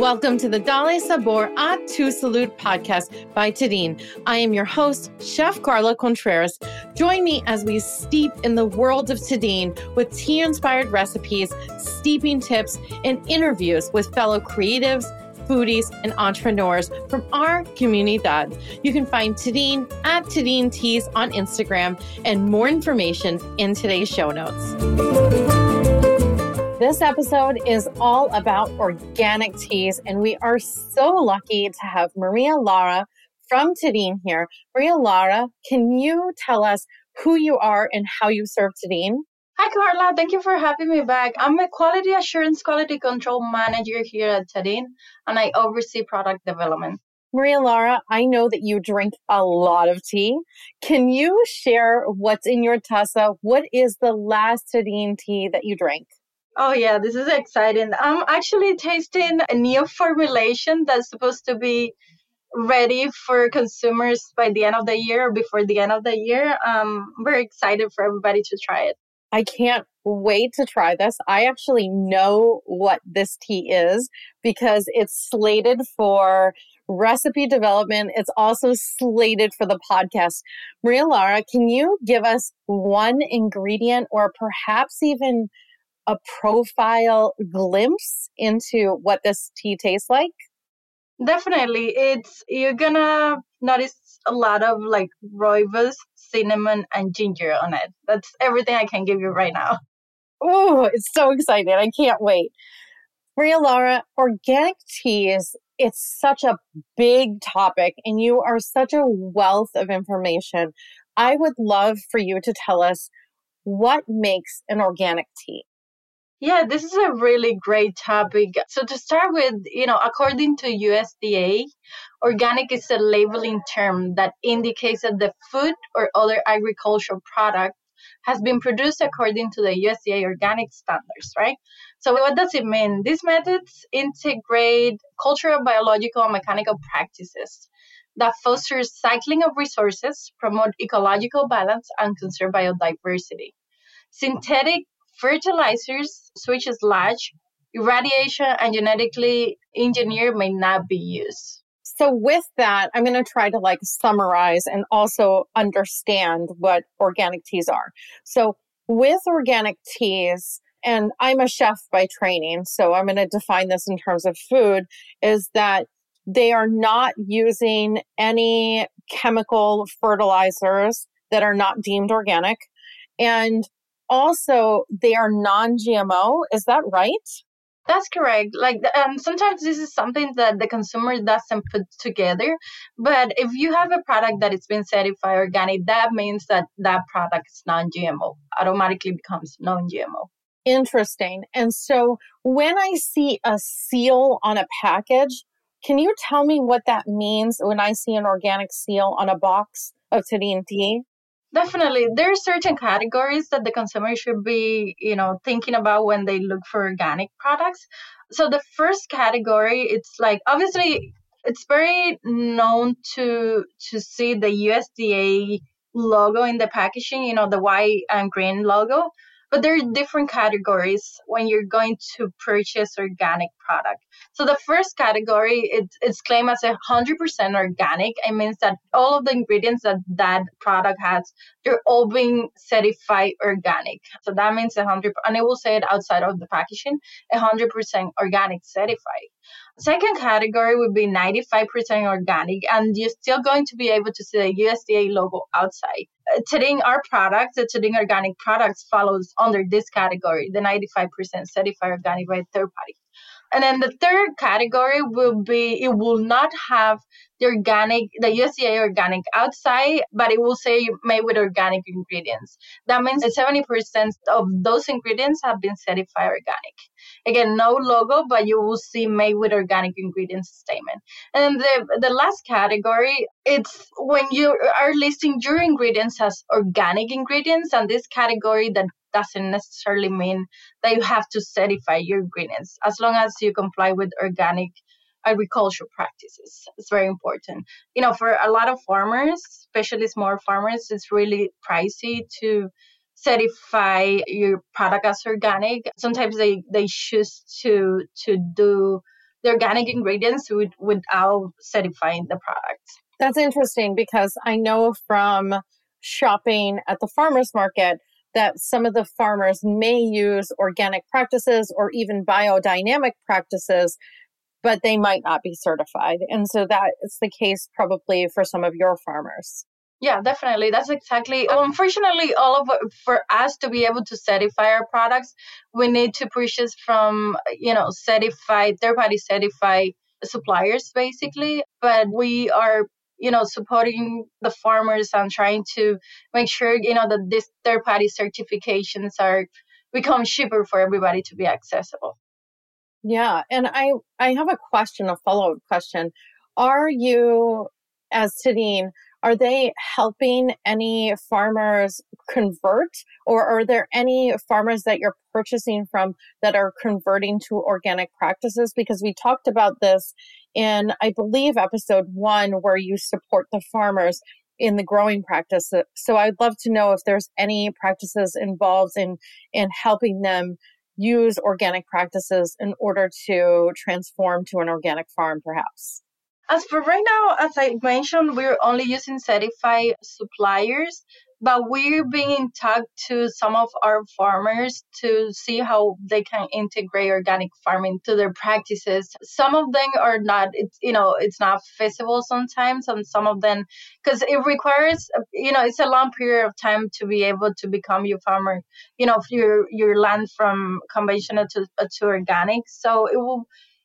Welcome to the Dale Sabor a Tu Salud podcast by Tadin. I am your host, Chef Carla Contreras. Join me as we steep in the world of Tadin with tea inspired recipes, steeping tips, and interviews with fellow creatives, foodies, and entrepreneurs from our comunidad. You can find Tadin at Tadin Teas on Instagram and more information in today's show notes. This episode is all about organic teas, and we are so lucky to have Maria Laura from Tadin here. Maria Laura, can you tell us who you are and how you serve Tadin? Hi, Carla. Thank you for having me back. I'm a quality assurance quality control manager here at Tadin, and I oversee product development. Maria Laura, I know that you drink a lot of tea. Can you share what's in your taza? What is the last Tadin tea that you drank? Oh yeah, this is exciting. I'm actually tasting a new formulation that's supposed to be ready for consumers by the end of the year or before the end of the year. Um, I'm very excited for everybody to try it. I can't wait to try this. I actually know what this tea is because it's slated for recipe development. It's also slated for the podcast. Maria Laura, can you give us one ingredient or perhaps even a profile glimpse into what this tea tastes like? Definitely. It's you're gonna notice a lot of like rooibos, cinnamon, and ginger on it. That's everything I can give you right now. Oh, it's so exciting. I can't wait. Maria Laura, organic teas, it's such a big topic and you are such a wealth of information. I would love for you to tell us what makes an organic tea. Yeah, this is a really great topic. So to start with, you know, according to USDA, organic is a labeling term that indicates that the food or other agricultural product has been produced according to the USDA organic standards, right? So what does it mean? These methods integrate cultural, biological, and mechanical practices that foster cycling of resources, promote ecological balance, and conserve biodiversity. Synthetic fertilizers, such as large, irradiation, and genetically engineered may not be used. So with that, I'm going to try to like summarize and also understand what organic teas are. So with organic teas, and I'm a chef by training, so I'm going to define this in terms of food, is that they are not using any chemical fertilizers that are not deemed organic. And also they are non-GMO. Is that right? That's correct. Like, um, sometimes this is something that the consumer doesn't put together. But if you have a product that is been certified organic, that means that that product is non-GMO. Automatically becomes non-GMO. Interesting. And so, when I see a seal on a package, can you tell me what that means when I see an organic seal on a box of Tadin tea? Definitely. There are certain categories that the consumer should be, you know, thinking about when they look for organic products. So the first category, it's like obviously it's very known to to see the USDA logo in the packaging, you know, the white and green logo. But there are different categories when you're going to purchase organic product. So the first category, it's, it's claimed as a 100% organic. It means that all of the ingredients that that product has, they're all being certified organic. So that means 100, and it will say it outside of the packaging, 100% organic certified. Second category would be 95% organic, and you're still going to be able to see the USDA logo outside. Tadin, our products, the Tadin organic products, follows under this category, the 95% certified organic by third party. And then the third category will be it will not have the organic, the USDA organic outside, but it will say made with organic ingredients. That means that 70% of those ingredients have been certified organic. Again, no logo, but you will see made with organic ingredients statement. And the, the last category, it's when you are listing your ingredients as organic ingredients, and this category that doesn't necessarily mean that you have to certify your ingredients as long as you comply with organic agricultural practices. It's very important. You know, for a lot of farmers, especially small farmers, it's really pricey to certify your product as organic. Sometimes they, they choose to to do the organic ingredients with, without certifying the products. That's interesting because I know from shopping at the farmers market that some of the farmers may use organic practices or even biodynamic practices, but they might not be certified. And so that is the case probably for some of your farmers. Yeah, definitely. That's exactly. Um, Unfortunately, all of for us to be able to certify our products, we need to purchase from you know certified third party certified suppliers basically. But we are you know supporting the farmers and trying to make sure you know that these third party certifications are become cheaper for everybody to be accessible. Yeah, and I I have a question, a follow up question. Are you as Tadin are they helping any farmers convert, or are there any farmers that you're purchasing from that are converting to organic practices? Because we talked about this in, I believe, episode one, where you support the farmers in the growing practice. So I'd love to know if there's any practices involved in in helping them use organic practices in order to transform to an organic farm, perhaps. As for right now, as I mentioned, we're only using certified suppliers, but we're being in touch to some of our farmers to see how they can integrate organic farming to their practices. Some of them are not, it's, you know, it's not feasible sometimes, and some of them, because it requires, you know, it's a long period of time to be able to become your farmer, you know, your your land from conventional to to organic. So it will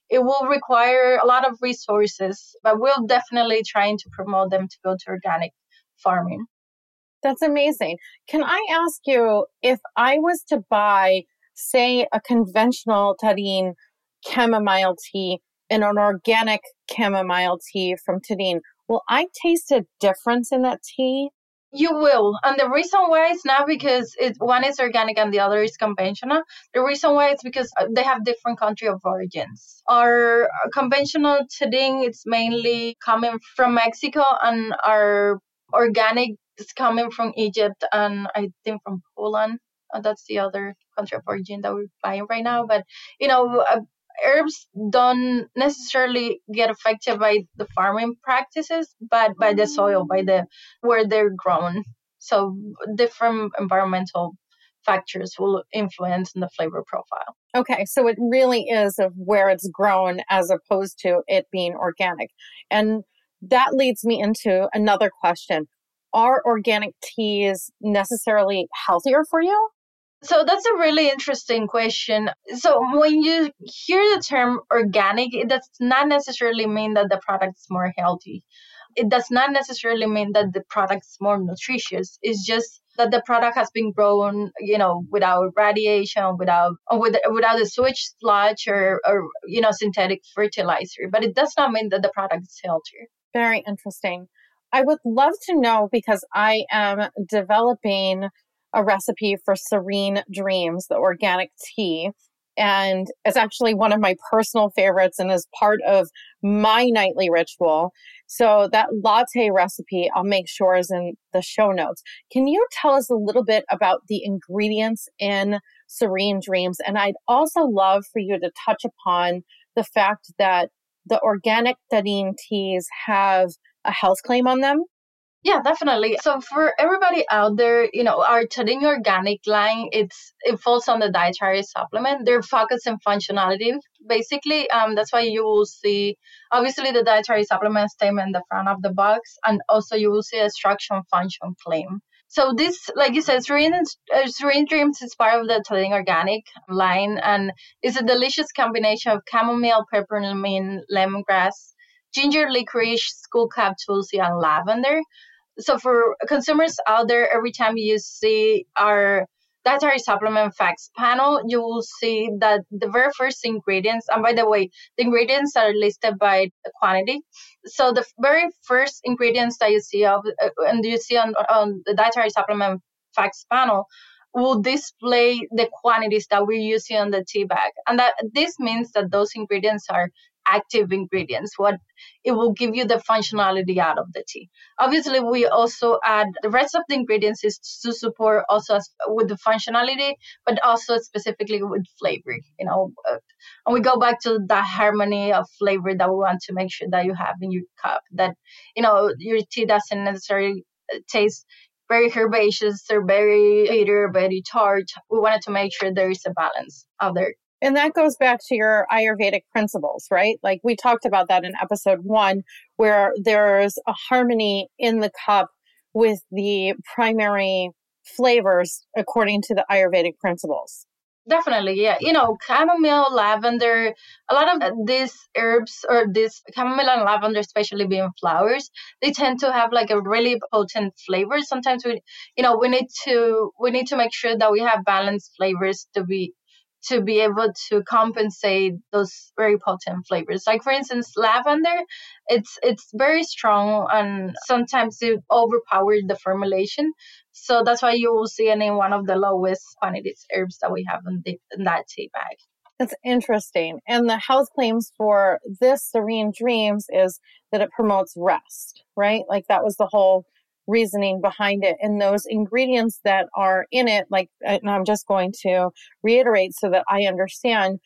it will require a lot of resources, but we'll definitely trying to promote them to go to organic farming. That's amazing. Can I ask you if I was to buy, say, a conventional Tadin chamomile tea and an organic chamomile tea from Tadin, will I taste a difference in that tea? You will, and the reason why is not because it one is organic and the other is conventional. The reason why is because uh, they have different country of origins. Our conventional today it's mainly coming from Mexico, and our organic is coming from Egypt and I think from Poland. Uh, that's the other country of origin that we're buying right now. But you know, uh, herbs don't necessarily get affected by the farming practices, but by the soil, by the where they're grown. So different environmental factors will influence the flavor profile. Okay, so it really is of where it's grown as opposed to it being organic. And that leads me into another question. Are organic teas necessarily healthier for you? So that's a really interesting question. So when you hear the term organic, it does not necessarily mean that the product is more healthy. It does not necessarily mean that the product is more nutritious. It's just that the product has been grown, you know, without radiation, without with, without the sewage sludge or, or you know synthetic fertilizer. But it does not mean that the product is healthier. Very interesting. I would love to know because I am developing a recipe for Serene Dreams, the organic tea. And it's actually one of my personal favorites and is part of my nightly ritual. So that latte recipe, I'll make sure is in the show notes. Can you tell us a little bit about the ingredients in Serene Dreams? And I'd also love for you to touch upon the fact that the organic Tadin teas have a health claim on them. Yeah, definitely. So for everybody out there, you know, our Tadin Organic line, it's it falls on the dietary supplement. They're focused on functionality, basically. Um, that's why you will see, obviously, the dietary supplement statement in the front of the box, and also you will see a structure function claim. So this, like you said, Serene, uh, Serene Dreams is part of the Tadin Organic line, and it's a delicious combination of chamomile, peppermint, lemongrass, ginger licorice, skullcap tulsi, and lavender so for consumers out there, every time you see our dietary supplement facts panel, you will see that the very first ingredients, and by the way, the ingredients are listed by quantity. So the very first ingredients that you see of, uh, and you see on, on the dietary supplement facts panel will display the quantities that we're using on the tea bag. And that this means that those ingredients are active ingredients, what it will give you the functionality out of the tea. Obviously, we also add the rest of the ingredients is to support also with the functionality, but also specifically with flavor. You know, uh, and we go back to that harmony of flavor that we want to make sure that you have in your cup. That you know your tea doesn't necessarily uh, taste very herbaceous or very bitter, very tart. We wanted to make sure there is a balance out there. And that goes back to your Ayurvedic principles, right? Like we talked about that in episode one, where there's a harmony in the cup with the primary flavors according to the Ayurvedic principles. Definitely, yeah. You know, chamomile, lavender, a lot of these herbs or this chamomile and lavender, especially being flowers, they tend to have like a really potent flavor. Sometimes we, you know, we need to we need to make sure that we have balanced flavors to be to be able to compensate those very potent flavors. Like for instance, lavender, it's it's very strong and sometimes it overpowers the formulation. So that's why you will see it in one of the lowest quantities herbs that we have in, the, in that tea bag. That's interesting. And the health claims for this Serene Dreams is that it promotes rest, right? Like that was the whole reasoning behind it and those ingredients that are in it like uh, and i'm just going to reiterate so that i understand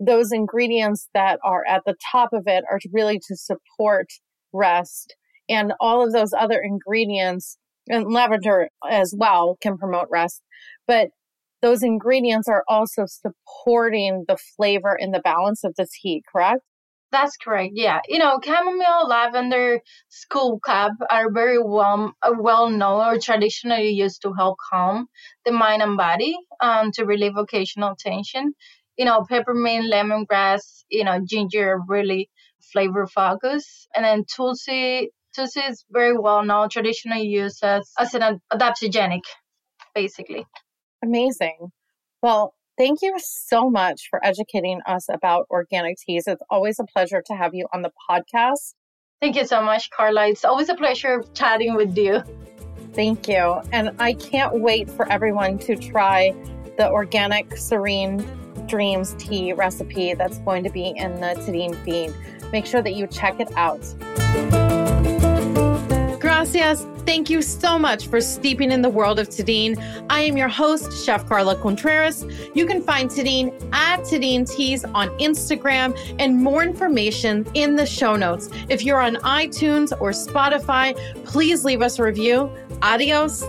those ingredients that are at the top of it are really to support rest and all of those other ingredients and lavender as well can promote rest but those ingredients are also supporting the flavor and the balance of the tea correct that's correct. Yeah, you know, chamomile, lavender, skullcap are very well well known or traditionally used to help calm the mind and body, um, to relieve occasional tension. You know, peppermint, lemongrass, you know, ginger, really flavor focus, and then tulsi. Tulsi is very well known, traditionally used as as an adaptogenic, basically. Amazing. Well, Thank you so much for educating us about organic teas. It's always a pleasure to have you on the podcast. Thank you so much, Carla. It's always a pleasure chatting with you. Thank you. And I can't wait for everyone to try the organic serene dreams tea recipe that's going to be in the Tadin feed. Make sure that you check it out. Gracias. Thank you so much for steeping in the world of Tadin. I am your host, Chef Carla Contreras. You can find Tadin at Tadin Teas on Instagram and more information in the show notes. If you're on iTunes or Spotify, please leave us a review. Adios.